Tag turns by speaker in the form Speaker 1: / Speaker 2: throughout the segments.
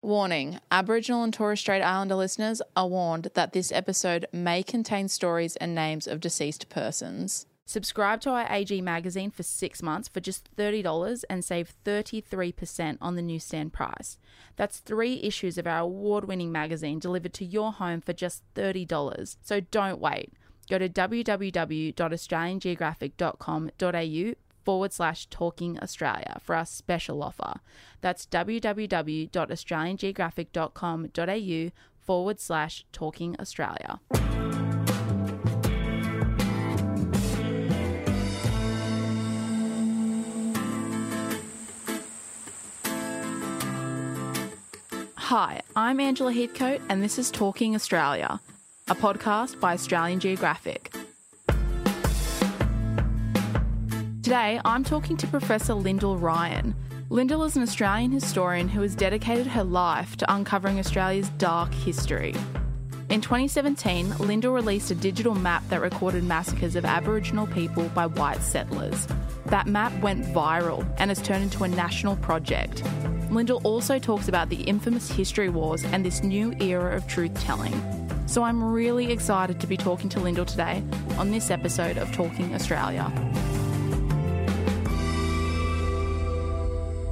Speaker 1: Warning Aboriginal and Torres Strait Islander listeners are warned that this episode may contain stories and names of deceased persons. Subscribe to our AG magazine for six months for just $30 and save 33% on the newsstand price. That's three issues of our award winning magazine delivered to your home for just $30. So don't wait. Go to www.australiangeographic.com.au forward slash talking Australia for our special offer. That's www.australiangeographic.com.au forward slash talking Australia. Hi, I'm Angela Heathcote, and this is Talking Australia, a podcast by Australian Geographic. Today, I'm talking to Professor Lyndall Ryan. Lyndall is an Australian historian who has dedicated her life to uncovering Australia's dark history. In 2017, Lyndall released a digital map that recorded massacres of Aboriginal people by white settlers. That map went viral and has turned into a national project. Lyndall also talks about the infamous history wars and this new era of truth telling. So I'm really excited to be talking to Lyndall today on this episode of Talking Australia.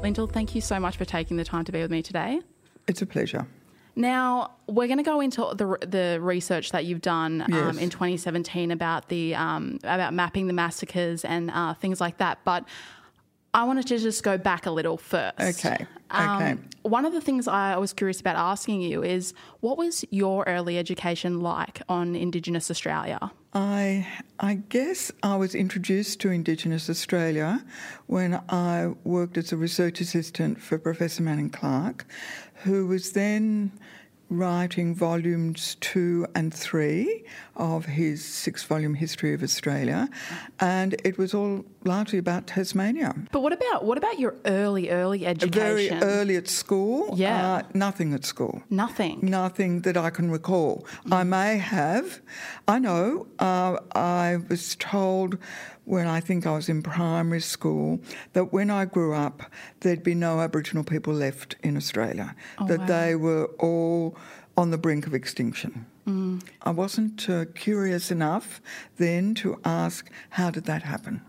Speaker 1: Lyndall, thank you so much for taking the time to be with me today.
Speaker 2: It's a pleasure.
Speaker 1: Now we're going to go into the the research that you've done um,
Speaker 2: Yes.
Speaker 1: in 2017 about the um, about mapping the massacres and uh, things like that. But I wanted to just go back a little first.
Speaker 2: Okay,
Speaker 1: Um,
Speaker 2: okay.
Speaker 1: One of the things I was curious about asking you is what was your early education like on Indigenous Australia?
Speaker 2: I I guess I was introduced to Indigenous Australia when I worked as a research assistant for Professor Manning Clark, who was then writing volumes two and three of his six volume history of Australia, and it was all largely about Tasmania.
Speaker 1: But what about what about your early early education?
Speaker 2: Very early at school,
Speaker 1: Yeah.
Speaker 2: uh, nothing at school.
Speaker 1: Nothing.
Speaker 2: Nothing that I can recall. I may have. I know. Uh, I was told when I think I was in primary school that when I grew up, there'd be no Aboriginal people left in Australia. that
Speaker 1: wow.
Speaker 2: they were all on the brink of extinction. I wasn't uh, curious enough then to ask how did that happen.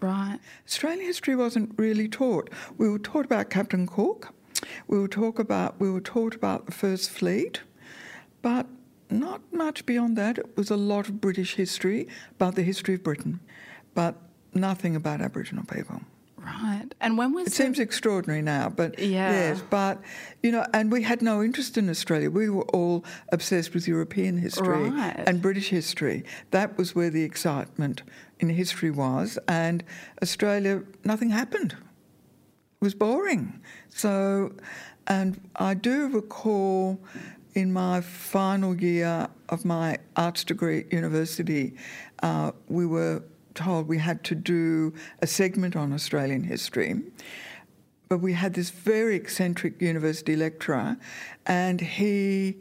Speaker 1: Right.
Speaker 2: Australian history wasn't really taught. We were taught about Captain Cook. We were talk about we were taught about the First Fleet, but not much beyond that. It was a lot of British history about the history of Britain, but nothing about Aboriginal people.
Speaker 1: Right. And when was
Speaker 2: It seems extraordinary now, but
Speaker 1: Yeah.
Speaker 2: yes, but you know, and we had no interest in Australia. We were all obsessed with European history
Speaker 1: Right.
Speaker 2: and British history. That was where the excitement in history was, and Australia, nothing happened. It was boring. So, and I do recall in my final year of my arts degree at university, uh, we were told we had to do a segment on Australian history. But we had this very eccentric university lecturer, and he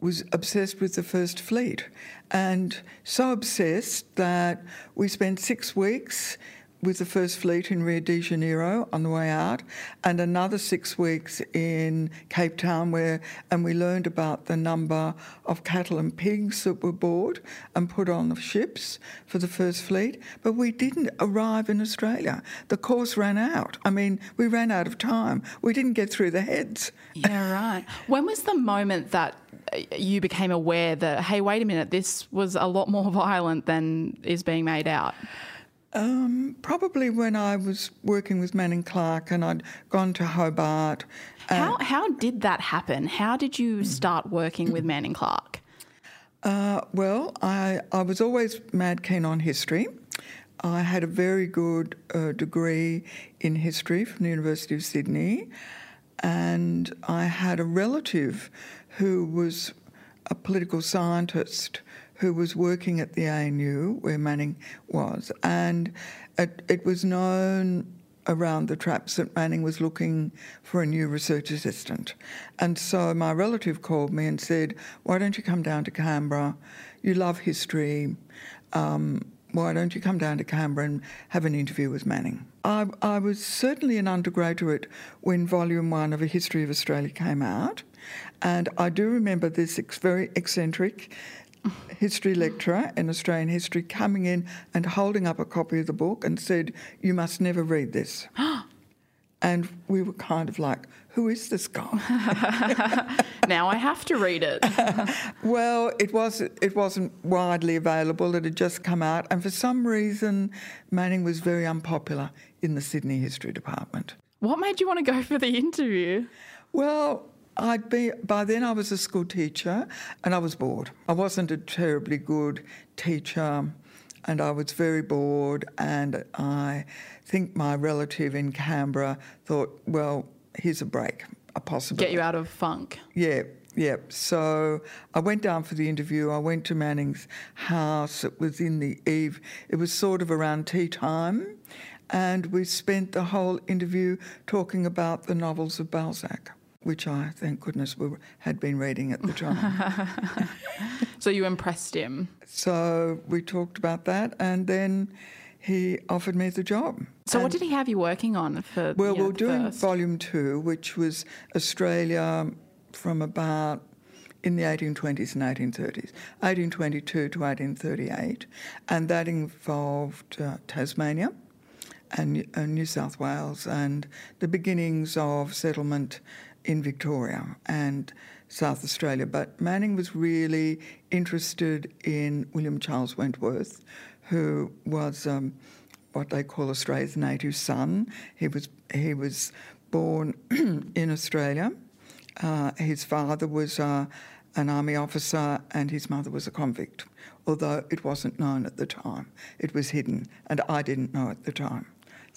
Speaker 2: was obsessed with the First Fleet. And so obsessed that we spent six weeks with the First Fleet in Rio de Janeiro on the way out, and another six weeks in Cape Town, where and we learned about the number of cattle and pigs that were bought and put on the ships for the First Fleet. But we didn't arrive in Australia. The course ran out. I mean, we ran out of time. We didn't get through the heads.
Speaker 1: Yeah, right. When was the moment that uh, you became aware that, hey, wait a minute, this was a lot more violent than is being made out?
Speaker 2: Um, probably when I was working with Manning Clark and I'd gone to Hobart.
Speaker 1: How, how did that happen? How did you start working with Manning Clark?
Speaker 2: Uh, well, I, I was always mad keen on history. I had a very good uh, degree in history from the University of Sydney, and I had a relative who was a political scientist who was working at the ANU where Manning was, and it, it was known around the traps that Manning was looking for a new research assistant. And so my relative called me and said, Why don't you come down to Canberra? You love history. Um, why don't you come down to Canberra and have an interview with Manning? I, I was certainly an undergraduate when Volume 1 of A History of Australia came out, and I do remember this ex- very eccentric history lecturer in Australian history coming in and holding up a copy of the book and said, You must never read this. and we were kind of like, Who is this guy?
Speaker 1: now I have to read it.
Speaker 2: well, it was it wasn't widely available. It had just come out, and for some reason, Manning was very unpopular in the Sydney History Department.
Speaker 1: What made you want to go for the interview?
Speaker 2: Well, I'd be by then I was a school teacher and I was bored. I wasn't a terribly good teacher and I was very bored and I think my relative in Canberra thought, well, here's a break, a possibility.
Speaker 1: Get you out of funk.
Speaker 2: Yeah, yeah. So I went down for the interview. I went to Manning's house. It was in the eve. It was sort of around tea time. And we spent the whole interview talking about the novels of Balzac which I, thank goodness, we had been reading at the time.
Speaker 1: so you impressed him.
Speaker 2: So we talked about that, and then he offered me the job.
Speaker 1: So
Speaker 2: and
Speaker 1: what did he have you working on for?
Speaker 2: Well,
Speaker 1: we
Speaker 2: were doing
Speaker 1: first?
Speaker 2: volume two, which was Australia from about in the 1820s and 1830s, 1822 to 1838, and that involved uh, Tasmania and uh, New South Wales and the beginnings of settlement in Victoria and South Australia. But Manning was really interested in William Charles Wentworth, who was um, what they call Australia's native son. He was he was born in Australia. Uh, his father was uh, an army officer and his mother was a convict, although it wasn't known at the time. It was hidden, and I didn't know at the time.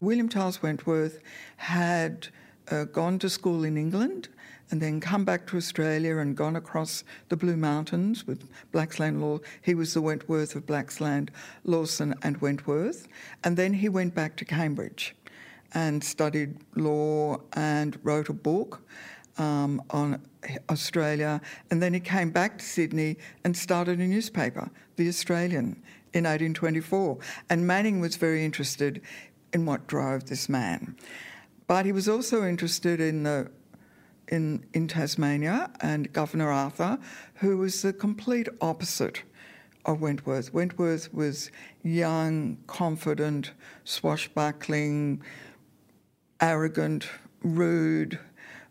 Speaker 2: William Charles Wentworth had uh, gone to school in England and then come back to Australia and gone across the Blue Mountains with Blaxland Law. He was the Wentworth of Blaxland, Lawson and Wentworth. And then he went back to Cambridge and studied law and wrote a book um, on Australia. And then he came back to Sydney and started a newspaper, The Australian, in 1824. And Manning was very interested in what drove this man. But he was also interested in the in, in Tasmania and Governor Arthur, who was the complete opposite of Wentworth. Wentworth was young, confident, swashbuckling, arrogant, rude,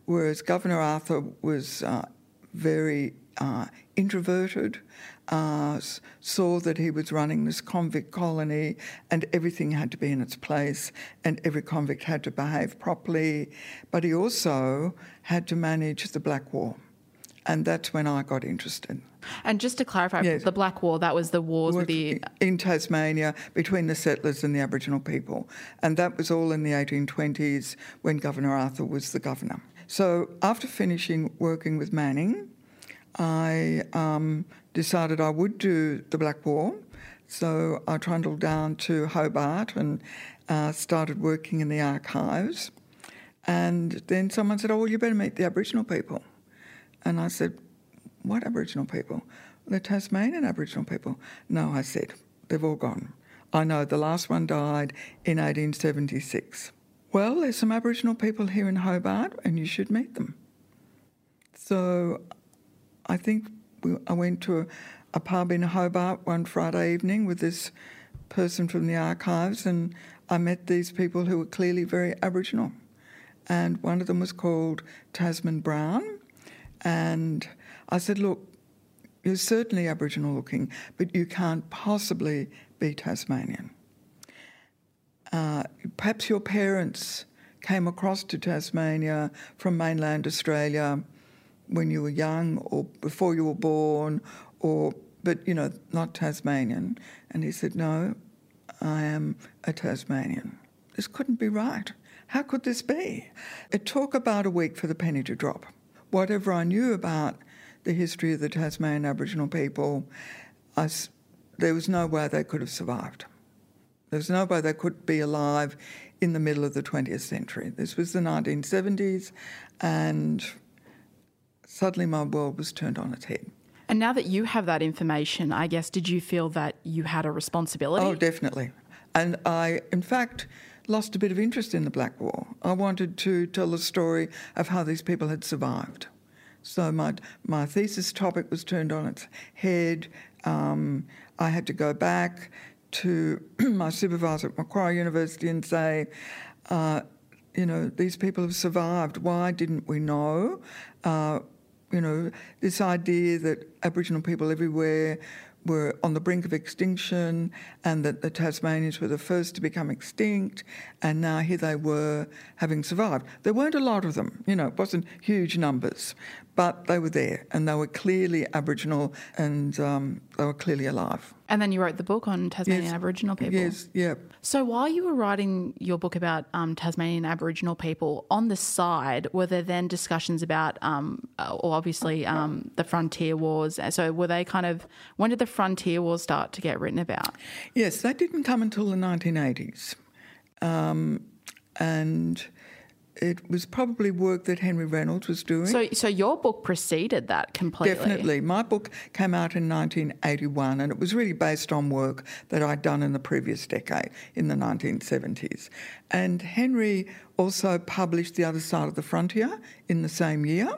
Speaker 2: whereas Governor Arthur was uh, very uh, introverted, uh, saw that he was running this convict colony and everything had to be in its place and every convict had to behave properly. But he also had to manage the Black War. And that's when I got interested.
Speaker 1: And just to clarify, yes. the Black War, that was the wars with the.
Speaker 2: In Tasmania between the settlers and the Aboriginal people. And that was all in the 1820s when Governor Arthur was the governor. So after finishing working with Manning, I um, decided I would do the Black War. So I trundled down to Hobart and uh, started working in the archives. And then someone said, Oh, well, you better meet the Aboriginal people. And I said, What Aboriginal people? The Tasmanian Aboriginal people. No, I said, they've all gone. I know the last one died in 1876. Well, there's some Aboriginal people here in Hobart, and you should meet them. So I think I went to a, a pub in Hobart one Friday evening with this person from the archives, and I met these people who were clearly very Aboriginal. And one of them was called Tasman Brown. And I said, Look, you're certainly Aboriginal looking, but you can't possibly be Tasmanian. Uh, perhaps your parents came across to Tasmania from mainland Australia when you were young or before you were born, or but you know not Tasmanian. And he said, "No, I am a Tasmanian." This couldn't be right. How could this be? It took about a week for the penny to drop. Whatever I knew about the history of the Tasmanian Aboriginal people, I, there was no way they could have survived. There was no way they could be alive in the middle of the 20th century. This was the 1970s, and suddenly my world was turned on its head.
Speaker 1: And now that you have that information, I guess, did you feel that you had a responsibility?
Speaker 2: Oh, definitely. And I, in fact, lost a bit of interest in the Black War. I wanted to tell the story of how these people had survived. So my my thesis topic was turned on its head. Um, I had to go back to my supervisor at Macquarie University and say, uh, you know, these people have survived. Why didn't we know? Uh, you know, this idea that Aboriginal people everywhere were on the brink of extinction and that the Tasmanians were the first to become extinct, and now here they were having survived. There weren't a lot of them, you know, it wasn't huge numbers, but they were there and they were clearly Aboriginal and um, they were clearly alive.
Speaker 1: And then you wrote the book on Tasmanian
Speaker 2: Yes.
Speaker 1: Aboriginal people.
Speaker 2: Yes, yeah.
Speaker 1: So while you were writing your book about um, Tasmanian Aboriginal people, on the side were there then discussions about, um, uh, or obviously um, the frontier wars? So were they kind of when did the frontier wars start to get written about?
Speaker 2: Yes, that didn't come until the 1980s. Um, and it was probably work that Henry Reynolds was doing.
Speaker 1: So so your book preceded that completely.
Speaker 2: Definitely. My book came out in 1981 and it was really based on work that I'd done in the previous decade, in the 1970s. And Henry also published The Other Side of the Frontier in the same year.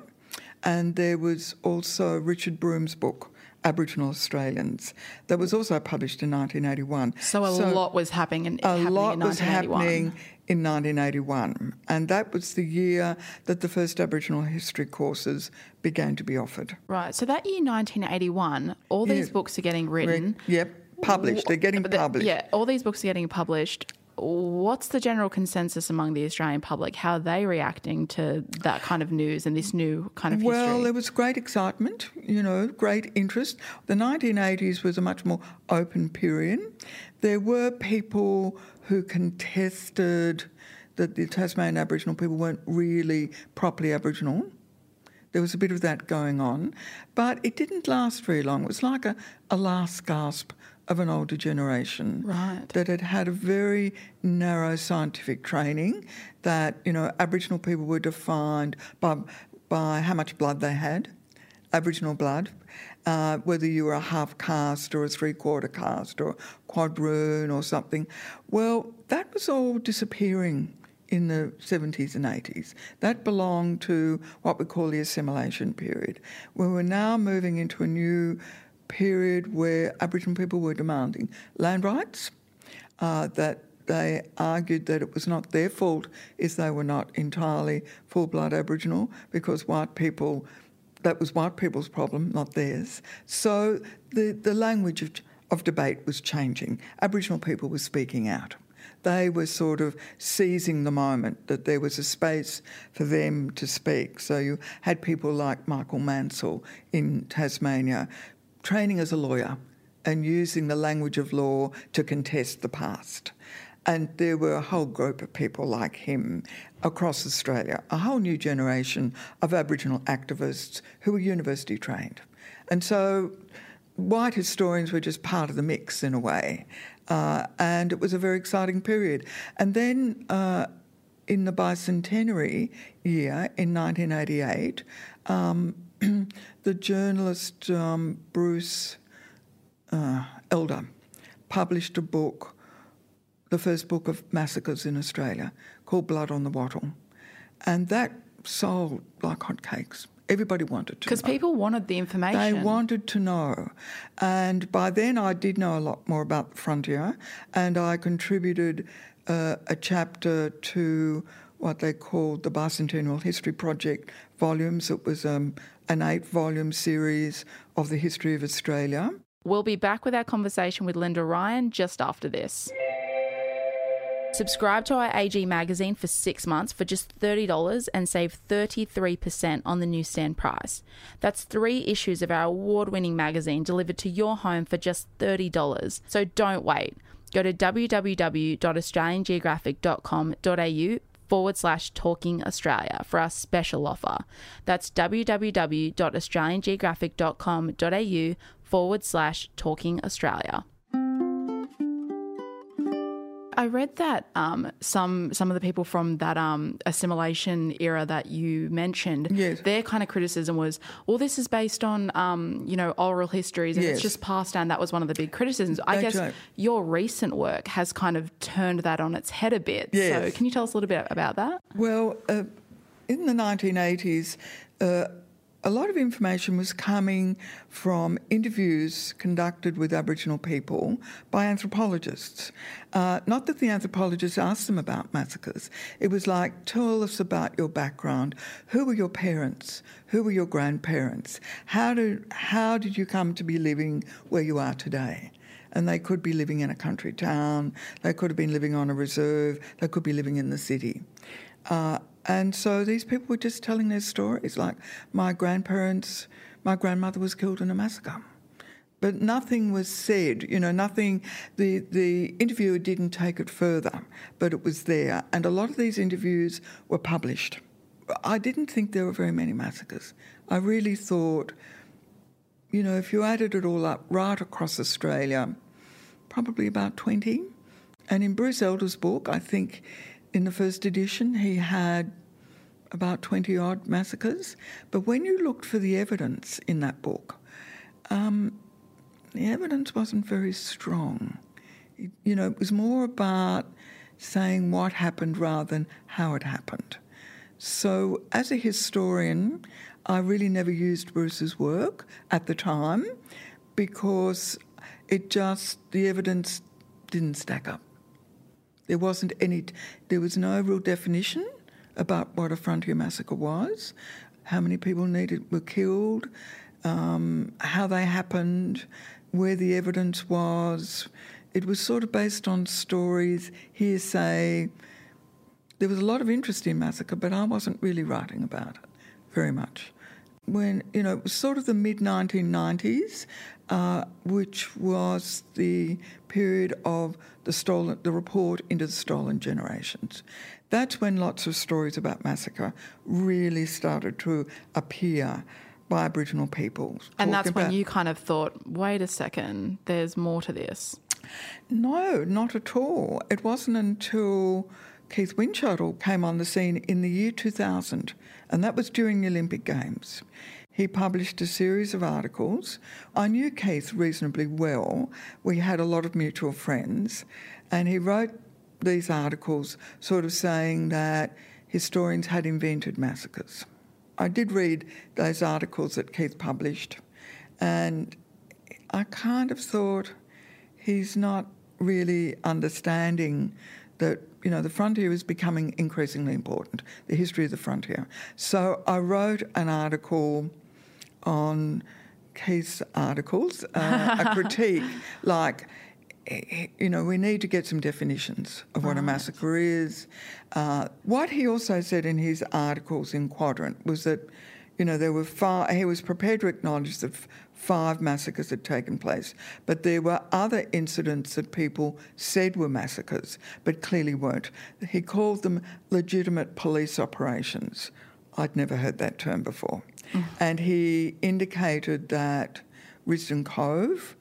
Speaker 2: And there was also Richard Broome's book, Aboriginal Australians, that was also published in 1981.
Speaker 1: So a lot was happening in,
Speaker 2: A
Speaker 1: happening
Speaker 2: lot
Speaker 1: in
Speaker 2: was
Speaker 1: 1981.
Speaker 2: happening in 1981, and that was the year that the first Aboriginal history courses began to be offered.
Speaker 1: Right. So that year 1981, all these
Speaker 2: Yeah.
Speaker 1: books are getting written.
Speaker 2: Yep, published. They're getting
Speaker 1: the-
Speaker 2: published.
Speaker 1: Yeah, all these books are getting published. What's the general consensus among the Australian public? How are they reacting to that kind of news and this new kind of
Speaker 2: Well,
Speaker 1: history?
Speaker 2: there was great excitement, you know, great interest. The 1980s was a much more open period. There were people who contested that the Tasmanian Aboriginal people weren't really properly Aboriginal. There was a bit of that going on, but it didn't last very long. It was like a, a last gasp of an older generation
Speaker 1: Right.
Speaker 2: that had had a very narrow scientific training. That you know, Aboriginal people were defined by by how much blood they had, Aboriginal blood, uh, whether you were a half caste or a three quarter caste or quadroon or something. Well, that was all disappearing in the 70s and 80s. That belonged to what we call the assimilation period. We were now moving into a new period where Aboriginal people were demanding land rights, uh, that they argued that it was not their fault if they were not entirely full blood Aboriginal because white people, that was white people's problem, not theirs. So the, the language of, of debate was changing. Aboriginal people were speaking out. They were sort of seizing the moment that there was a space for them to speak. So you had people like Michael Mansell in Tasmania training as a lawyer and using the language of law to contest the past. And there were a whole group of people like him across Australia, a whole new generation of Aboriginal activists who were university trained. And so white historians were just part of the mix in a way. Uh, and it was a very exciting period. And then uh, in the bicentenary year in 1988, um, the journalist um, Bruce uh, Elder published a book, the first book of massacres in Australia, called Blood on the Wattle. And that sold like hotcakes. Everybody wanted to
Speaker 1: Because people wanted the information.
Speaker 2: They wanted to know. And by then I did know a lot more about the frontier and I contributed uh, a chapter to what they called the Bicentennial History Project volumes. It was um, an eight volume series of the history of Australia.
Speaker 1: We'll be back with our conversation with Lyndall Ryan just after this. Subscribe to our AG magazine for six months for just $30 and save 33% on the newsstand price. That's three issues of our award winning magazine delivered to your home for just $30. So don't wait. Go to www.australiangeographic.com.au forward slash talking Australia for our special offer. That's www.australiangeographic.com.au forward slash talking Australia. I read that um, some some of the people from that um, assimilation era that you mentioned,
Speaker 2: Yes.
Speaker 1: their kind of criticism was, well, this is based on um, you know oral histories and
Speaker 2: Yes.
Speaker 1: it's just passed down. That was one of the big criticisms. I
Speaker 2: That's
Speaker 1: guess
Speaker 2: right.
Speaker 1: your recent work has kind of turned that on its head a bit.
Speaker 2: Yes.
Speaker 1: So can you tell us a little bit about that?
Speaker 2: Well, uh, in the 1980s, uh, a lot of information was coming from interviews conducted with Aboriginal people by anthropologists. Uh, not that the anthropologists asked them about massacres. It was like, tell us about your background. Who were your parents? Who were your grandparents? How how did you come to be living where you are today? And they could be living in a country town, they could have been living on a reserve, they could be living in the city. Uh, and so these people were just telling their stories, like my grandparents, my grandmother was killed in a massacre. But nothing was said, you know, nothing, the, the interviewer didn't take it further, but it was there. And a lot of these interviews were published. I didn't think there were very many massacres. I really thought you know, if you added it all up right across Australia, probably about 20. And in Bruce Elder's book, I think in the first edition, he had about 20 odd massacres. But when you looked for the evidence in that book, um, the evidence wasn't very strong. It- you know, it was more about saying what happened rather than how it happened. So, as a historian, I really never used Bruce's work at the time because it just, the evidence didn't stack up. There wasn't any, there was no real definition about what a frontier massacre was, how many people needed were killed, um, how they happened, where the evidence was. It was sort of based on stories, hearsay. There was a lot of interest in massacre, but I wasn't really writing about it very much. When, you know, it was sort of the mid 1990s, uh, which was the period of the stolen, the report into the stolen generations. That's when lots of stories about massacre really started to appear by Aboriginal people.
Speaker 1: And that's when you kind of thought, wait a second, there's more to this.
Speaker 2: No, not at all. It wasn't until Keith Windschuttle came on the scene in the year 2000, and that was during the Olympic Games. He published a series of articles. I knew Keith reasonably well. We had a lot of mutual friends, and he wrote these articles sort of saying that historians had invented massacres. I did read those articles that Keith published, and I kind of thought he's not really understanding that you know the frontier is becoming increasingly important the history of the frontier so i wrote an article on Keith's articles uh, a critique like eh, you know, we need to get some definitions of what a massacre is. Uh, what he also said in his articles in Quadrant was that, you know, there were five, he was prepared to acknowledge that five massacres had taken place, but there were other incidents that people said were massacres, but clearly weren't. He called them legitimate police operations. I'd never heard that term before. Mm. And he indicated that Risdon Cove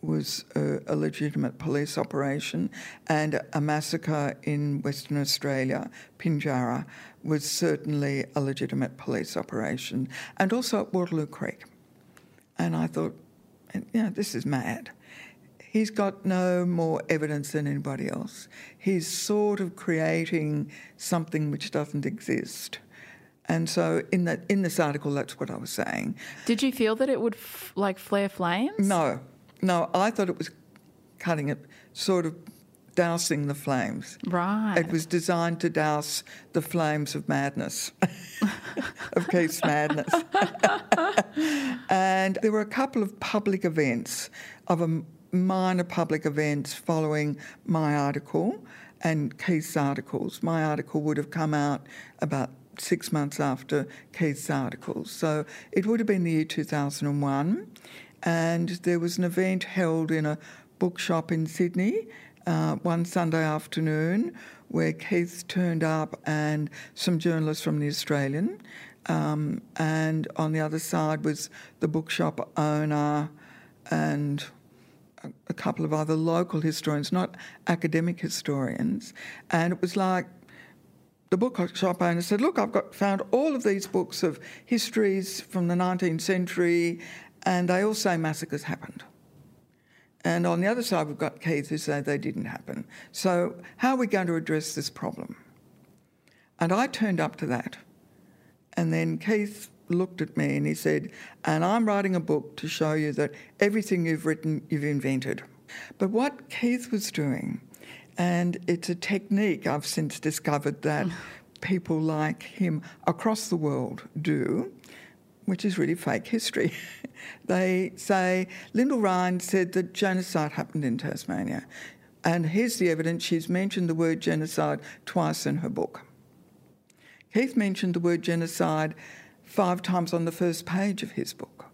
Speaker 2: was a, a legitimate police operation, and a massacre in Western Australia, Pinjarra, was certainly a legitimate police operation, and also at Waterloo Creek. And I thought, you know, this is mad. He's got no more evidence than anybody else. He's sort of creating something which doesn't exist. And so, in that in this article, that's what I was saying.
Speaker 1: Did you feel that it would f- like flare flames?
Speaker 2: No, no, I thought it was cutting it, sort of dousing the flames.
Speaker 1: Right.
Speaker 2: It was designed to douse the flames of madness, of Keith's madness. and there were a couple of public events, of a minor public events following my article and Keith's articles. My article would have come out about six months after Keith's articles. So it would have been the year 2001. And there was an event held in a bookshop in Sydney uh, one Sunday afternoon where Keith turned up and some journalists from the Australian. Um, and on the other side was the bookshop owner and a, a couple of other local historians, not academic historians, and it was like the bookshop owner said, "Look, I've got found all of these books of histories from the 19th century, and they all say massacres happened." And on the other side, we've got Keith who say they didn't happen. So, how are we going to address this problem? And I turned up to that. And then Keith looked at me and he said, And I'm writing a book to show you that everything you've written, you've invented. But what Keith was doing, and it's a technique I've since discovered that people like him across the world do, which is really fake history. they say Lyndall Ryan said that genocide happened in Tasmania. And here's the evidence she's mentioned the word genocide twice in her book. Keith mentioned the word genocide five times on the first page of his book,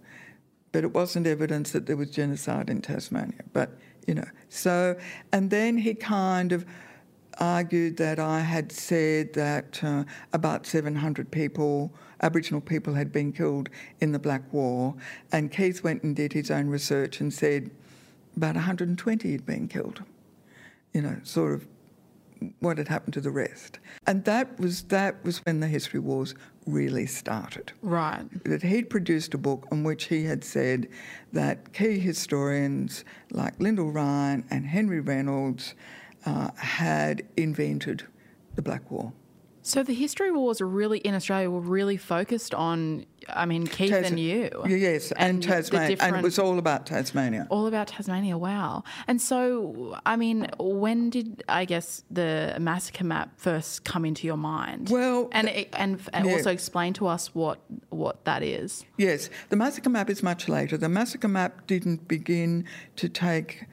Speaker 2: but it wasn't evidence that there was genocide in Tasmania. But, you know, so, and then he kind of argued that I had said that uh, about 700 people, Aboriginal people, had been killed in the Black War, and Keith went and did his own research and said about 120 had been killed. You know, sort of what had happened to the rest. And that was that was when the history wars really started.
Speaker 1: Right.
Speaker 2: That he'd produced a book in which he had said that key historians like Lyndall Ryan and Henry Reynolds uh, had invented the Black War.
Speaker 1: So the history wars really in Australia were really focused on, I mean, Keith Tas- and you.
Speaker 2: Yes, and, and Tasmania, and it was all about Tasmania.
Speaker 1: All about Tasmania. Wow. And so, I mean, when did I guess the massacre map first come into your mind?
Speaker 2: Well,
Speaker 1: and and, and yeah. also explain to us what what that is.
Speaker 2: Yes, the massacre map is much later. The massacre map didn't begin to take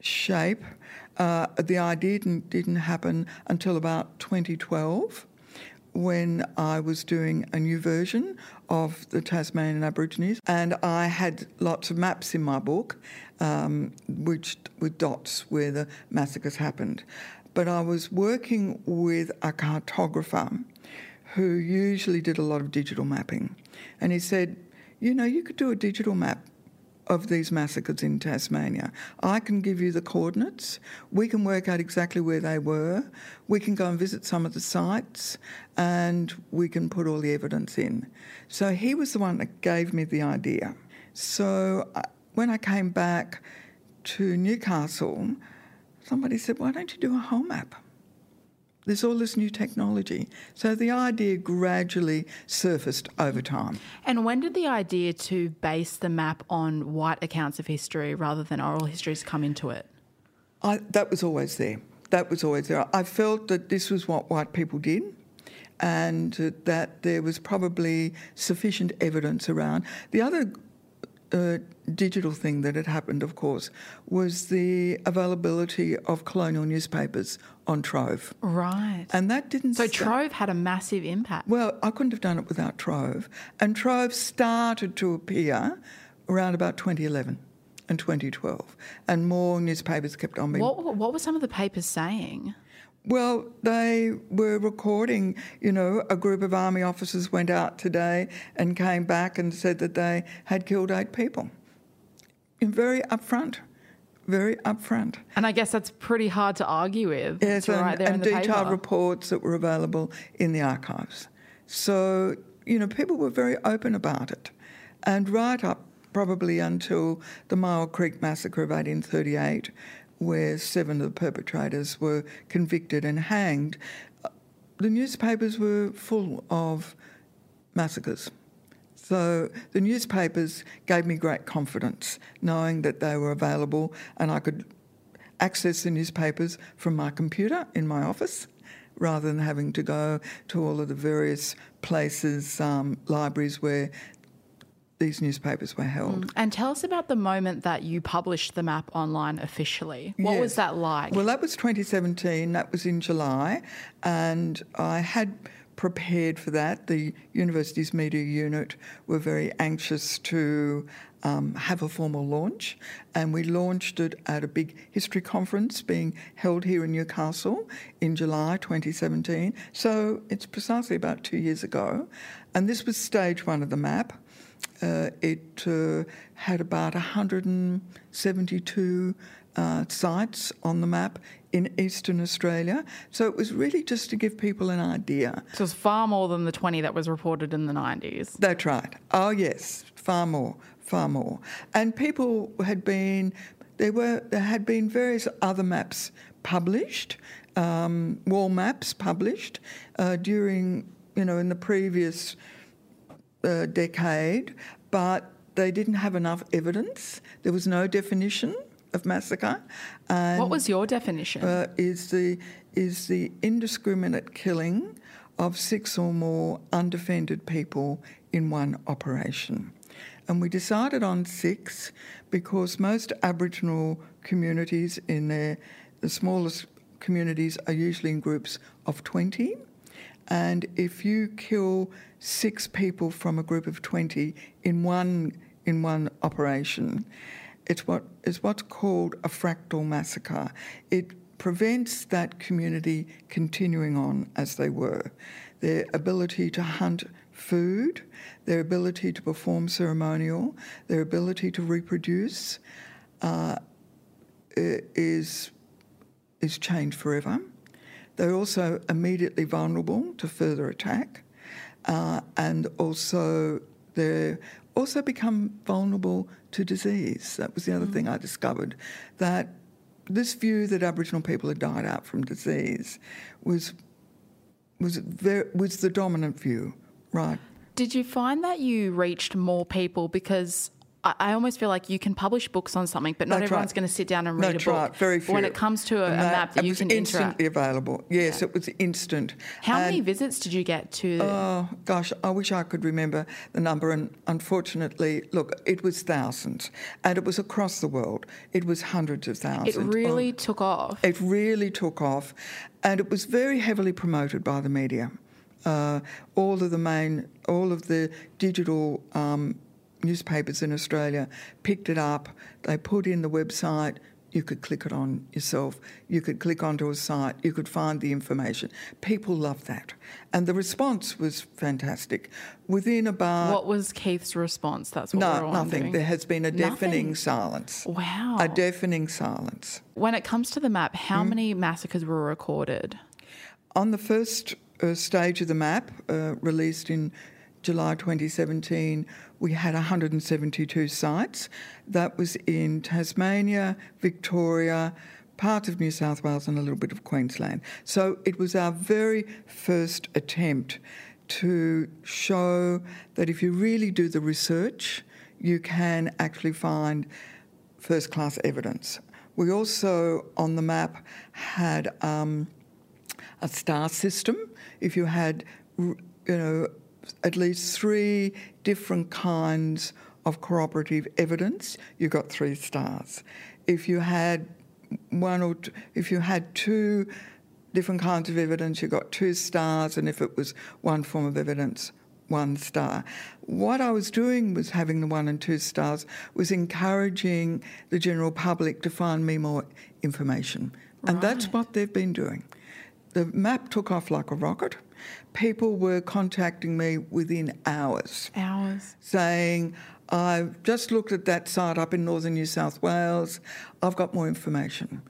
Speaker 2: shape uh, the idea didn't, didn't happen until about 2012 when I was doing a new version of the Tasmanian Aborigines, and I had lots of maps in my book, um, which with dots where the massacres happened. But I was working with a cartographer who usually did a lot of digital mapping, and he said, "You know, you could do a digital map of these massacres in Tasmania. I can give you the coordinates. We can work out exactly where they were. We can go and visit some of the sites and we can put all the evidence in. So he was the one that gave me the idea. So uh, when I came back to Newcastle, somebody said, Why don't you do a whole map? There's all this new technology. So the idea gradually surfaced over time.
Speaker 1: And when did the idea to base the map on white accounts of history rather than oral histories come into it?
Speaker 2: I, that was always there. That was always there. I felt that this was what white people did and that there was probably sufficient evidence around. The other uh, digital thing that had happened, of course, was the availability of colonial newspapers on Trove.
Speaker 1: Right.
Speaker 2: And that didn't.
Speaker 1: So Trove had a massive impact.
Speaker 2: Well, I couldn't have done it without Trove. And Trove started to appear around about 2011 and 2012, and more newspapers kept on being.
Speaker 1: What, what were some of the papers saying?
Speaker 2: Well, they were recording, you know, a group of army officers went out today and came back and said that they had killed eight people. In very upfront, very upfront.
Speaker 1: And I guess that's pretty hard to argue with.
Speaker 2: Yes, and, right and the detailed paper. reports that were available in the archives. So, you know, people were very open about it. And right up probably until the Myall Creek massacre of 1838, where seven of the perpetrators were convicted and hanged, uh, the newspapers were full of massacres. So the newspapers gave me great confidence, knowing that they were available and I could access the newspapers from my computer in my office rather than having to go to all of the various places, um, libraries where these newspapers were held.
Speaker 1: Mm. And tell us about the moment that you published the map online officially. What yes. was that like?
Speaker 2: Well, that was 2017. That was in July, and I had prepared for that. The university's media unit were very anxious to um, have a formal launch, and we launched it at a big history conference being held here in Newcastle in July 2017. So it's precisely about two years ago, and this was stage one of the map uh, it uh, had about 172 uh, sites on the map in eastern Australia. So it was really just to give people an idea.
Speaker 1: So it's far more than the 20 that was reported in the 90s.
Speaker 2: That's right. Oh, yes, far more, far more. And people had been, there were, there had been various other maps published, um, wall maps published uh, during, you know, in the previous uh, decade, but they didn't have enough evidence. There was no definition of massacre.
Speaker 1: And, what was your definition? Uh,
Speaker 2: is the is the indiscriminate killing of six or more undefended people in one operation. And we decided on six because most Aboriginal communities in their the smallest communities are usually in groups of 20. And if you kill six people from a group of 20 in one in one operation, it's what is what's called a fractal massacre. It prevents that community continuing on as they were. Their ability to hunt food, their ability to perform ceremonial, their ability to reproduce uh, is is changed forever. They're also immediately vulnerable to further attack, uh, and also they also become vulnerable to disease. That was the other mm. thing I discovered that this view that Aboriginal people had died out from disease was was very, was the dominant view, right?
Speaker 1: Did you find that you reached more people because I almost feel like you can publish books on something, but not
Speaker 2: That's
Speaker 1: everyone's
Speaker 2: right.
Speaker 1: going to sit down and read
Speaker 2: That's
Speaker 1: a book.
Speaker 2: Right. Very few.
Speaker 1: When it comes to a, a map that you can
Speaker 2: instantly
Speaker 1: interact.
Speaker 2: available. Yes, yeah. it was instant.
Speaker 1: How and, many visits did you get to?
Speaker 2: Oh gosh, I wish I could remember the number. And unfortunately, look, it was thousands, and it was across the world. It was hundreds of thousands.
Speaker 1: It really oh, took off.
Speaker 2: It really took off, and it was very heavily promoted by the media. Uh, all of the main, all of the digital um, newspapers in Australia picked it up. They put in the website. You could click it on yourself. You could click onto a site. You could find the information. People loved that. And the response was fantastic. Within about.
Speaker 1: What was Keith's response? That's what
Speaker 2: no, nothing. There has been a deafening
Speaker 1: nothing.
Speaker 2: silence.
Speaker 1: Wow.
Speaker 2: A deafening silence.
Speaker 1: When it comes to the map, how mm. many massacres were recorded?
Speaker 2: On the first uh, stage of the map, uh, released in July 2017, we had 172 sites. That was in Tasmania, Victoria, part of New South Wales, and a little bit of Queensland. So it was our very first attempt to show that if you really do the research, you can actually find first class evidence. We also, on the map, had um, a star system. If you had, you know, at least three different kinds of corroborative evidence, you got three stars. If you had one or two, if you had two different kinds of evidence, you got two stars, and if it was one form of evidence, one star. What I was doing was having the one and two stars was encouraging the general public to find me more information. Right. And that's what they've been doing. The map took off like a rocket people were contacting me within hours.
Speaker 1: Hours.
Speaker 2: Saying, I've just looked at that site up in northern New South Wales, I've got more information.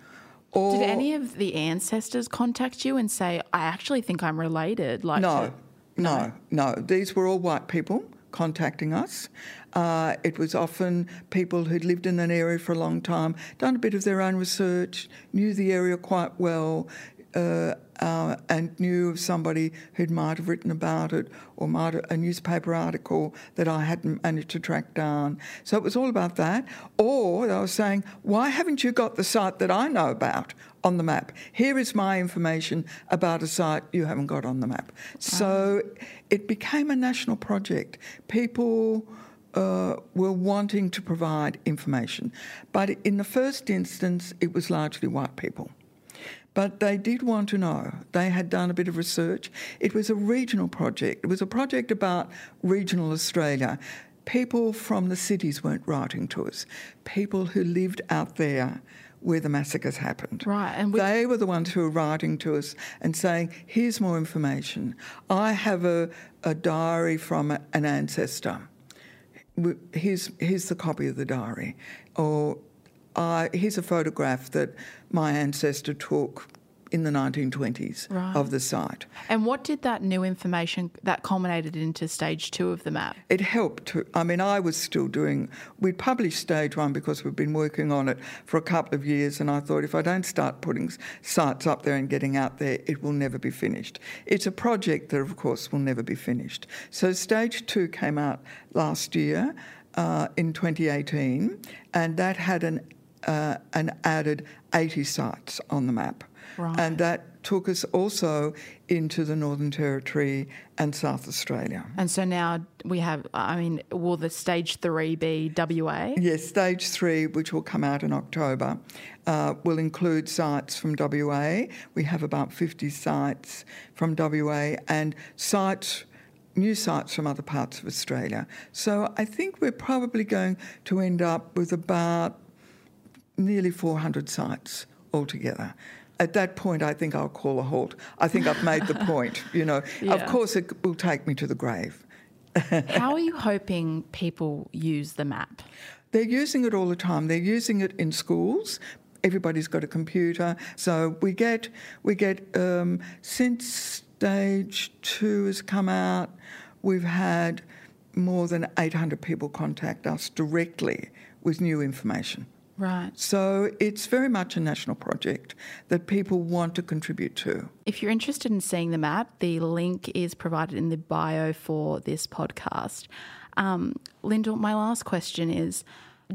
Speaker 1: Or, Did any of the ancestors contact you and say, I actually think I'm related?
Speaker 2: Like no, to, no, no, no. These were all white people contacting us. Uh, it was often people who'd lived in an area for a long time, done a bit of their own research, knew the area quite well, uh, uh, and knew of somebody who might have written about it or might have, a newspaper article that I hadn't managed to track down. So it was all about that. Or they were saying, why haven't you got the site that I know about on the map? Here is my information about a site you haven't got on the map. So it became a national project. People. Uh, were wanting to provide information. But in the first instance, it was largely white people. But they did want to know. They had done a bit of research. It was a regional project. It was a project about regional Australia. People from the cities weren't writing to us. People who lived out there where the massacres happened.
Speaker 1: Right,
Speaker 2: and they were the ones who were writing to us and saying, "Here's more information. I have a, a diary from an ancestor. here's, here's the copy of the diary, or uh, here's a photograph that my ancestor took in the 1920s
Speaker 1: Right.
Speaker 2: of the site.
Speaker 1: And what did that new information that culminated into stage two of the map?
Speaker 2: It helped. I mean, I was still doing. We'd published stage one because we've been working on it for a couple of years, and I thought if I don't start putting sites up there and getting out there, it will never be finished. It's a project that, of course, will never be finished. So stage two came out last year uh, in 2018, and that had an uh, an added 80 sites on the map.
Speaker 1: Right.
Speaker 2: And that took us also into the Northern Territory and South Australia.
Speaker 1: And so now we have, I mean, will the stage three be WA?
Speaker 2: Yes, stage three, which will come out in October, uh, will include sites from WA. We have about 50 sites from WA and sites, new sites from other parts of Australia. So I think we're probably going to end up with about nearly 400 sites altogether. At that point, I think I'll call a halt. I think I've made the point. You know, of course, it will take me to the grave.
Speaker 1: How are you hoping people use the map?
Speaker 2: They're using it all the time. They're using it in schools. Everybody's got a computer, so we get we get um, since stage two has come out, we've had more than 800 people contact us directly with new information.
Speaker 1: Right.
Speaker 2: So it's very much a national project that people want to contribute to.
Speaker 1: If you're interested in seeing the map, the link is provided in the bio for this podcast. Um, Lyndall, my last question is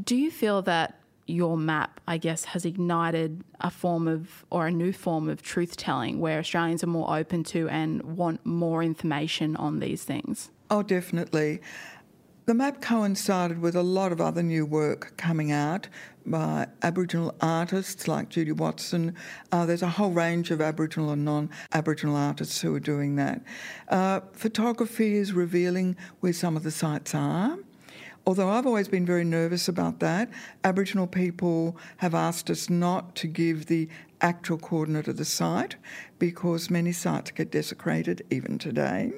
Speaker 1: Do you feel that your map, I guess, has ignited a form of or a new form of truth telling where Australians are more open to and want more information on these things?
Speaker 2: Oh, definitely. The map coincided with a lot of other new work coming out by Aboriginal artists like Judy Watson. Uh, there's a whole range of Aboriginal and non Aboriginal artists who are doing that. Uh, photography is revealing where some of the sites are. Although I've always been very nervous about that, Aboriginal people have asked us not to give the actual coordinate of the site because many sites get desecrated even today,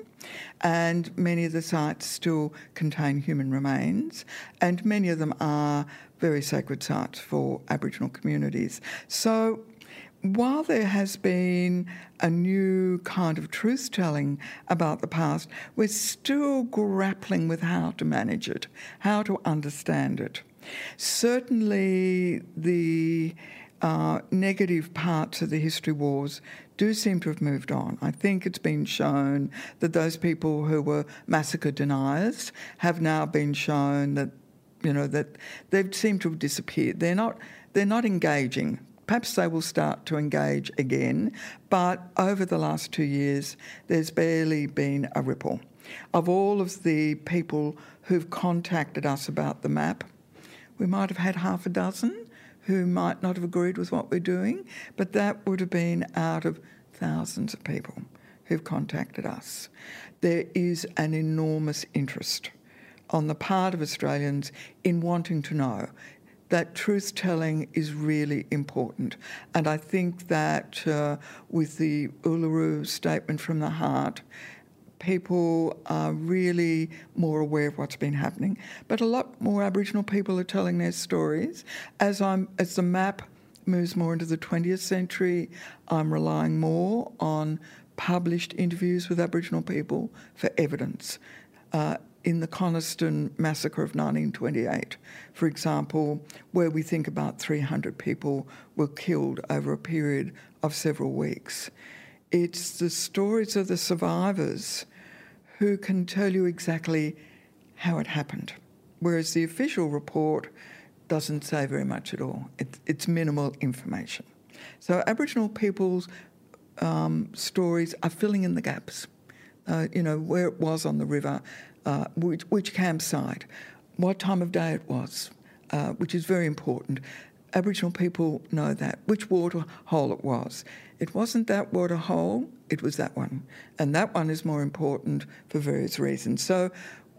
Speaker 2: and many of the sites still contain human remains, and many of them are very sacred sites for Aboriginal communities. So while there has been a new kind of truth telling about the past, we're still grappling with how to manage it, how to understand it. Certainly, the uh, negative parts of the history wars do seem to have moved on. I think it's been shown that those people who were massacre deniers have now been shown that you know that they've seemed to have disappeared. They're not they're not engaging. Perhaps they will start to engage again, but over the last two years, there's barely been a ripple. Of all of the people who've contacted us about the map, we might have had half a dozen who might not have agreed with what we're doing, but that would have been out of thousands of people who've contacted us. There is an enormous interest on the part of Australians in wanting to know that truth telling is really important. And I think that uh, with the Uluru statement from the heart, people are really more aware of what's been happening. But a lot more Aboriginal people are telling their stories. As I'm as the map moves more into the 20th century, I'm relying more on published interviews with Aboriginal people for evidence. Uh, in the Coniston massacre of 1928, for example, where we think about 300 people were killed over a period of several weeks. It's the stories of the survivors who can tell you exactly how it happened, whereas the official report doesn't say very much at all. It, it's minimal information. So Aboriginal people's um, stories are filling in the gaps. Uh, you know, where it was on the river, uh, which, which campsite, what time of day it was, uh, which is very important. Aboriginal people know that, which water hole it was. It wasn't that water hole, it was that one. And that one is more important for various reasons. So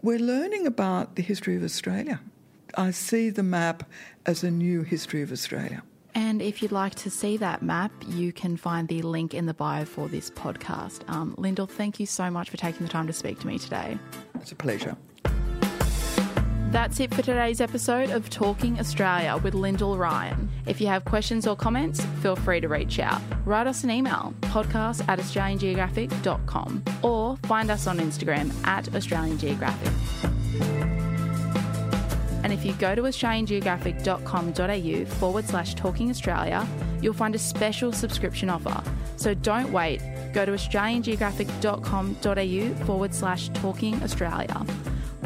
Speaker 2: we're learning about the history of Australia. I see the map as a new history of Australia.
Speaker 1: And if you'd like to see that map, you can find the link in the bio for this podcast. Um, Lyndall, thank you so much for taking the time to speak to me today.
Speaker 2: It's a pleasure.
Speaker 1: That's it for today's episode of Talking Australia with Lyndall Ryan. If you have questions or comments, feel free to reach out. Write us an email, podcast at australiangeographic.com, or find us on Instagram at Australian Geographic. And if you go to australiangeographic.com.au forward slash talking Australia, you'll find a special subscription offer. So don't wait. Go to australiangeographic.com.au forward slash talking Australia.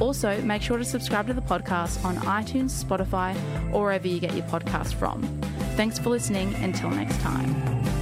Speaker 1: Also, make sure to subscribe to the podcast on iTunes, Spotify, or wherever you get your podcast from. Thanks for listening. Until next time.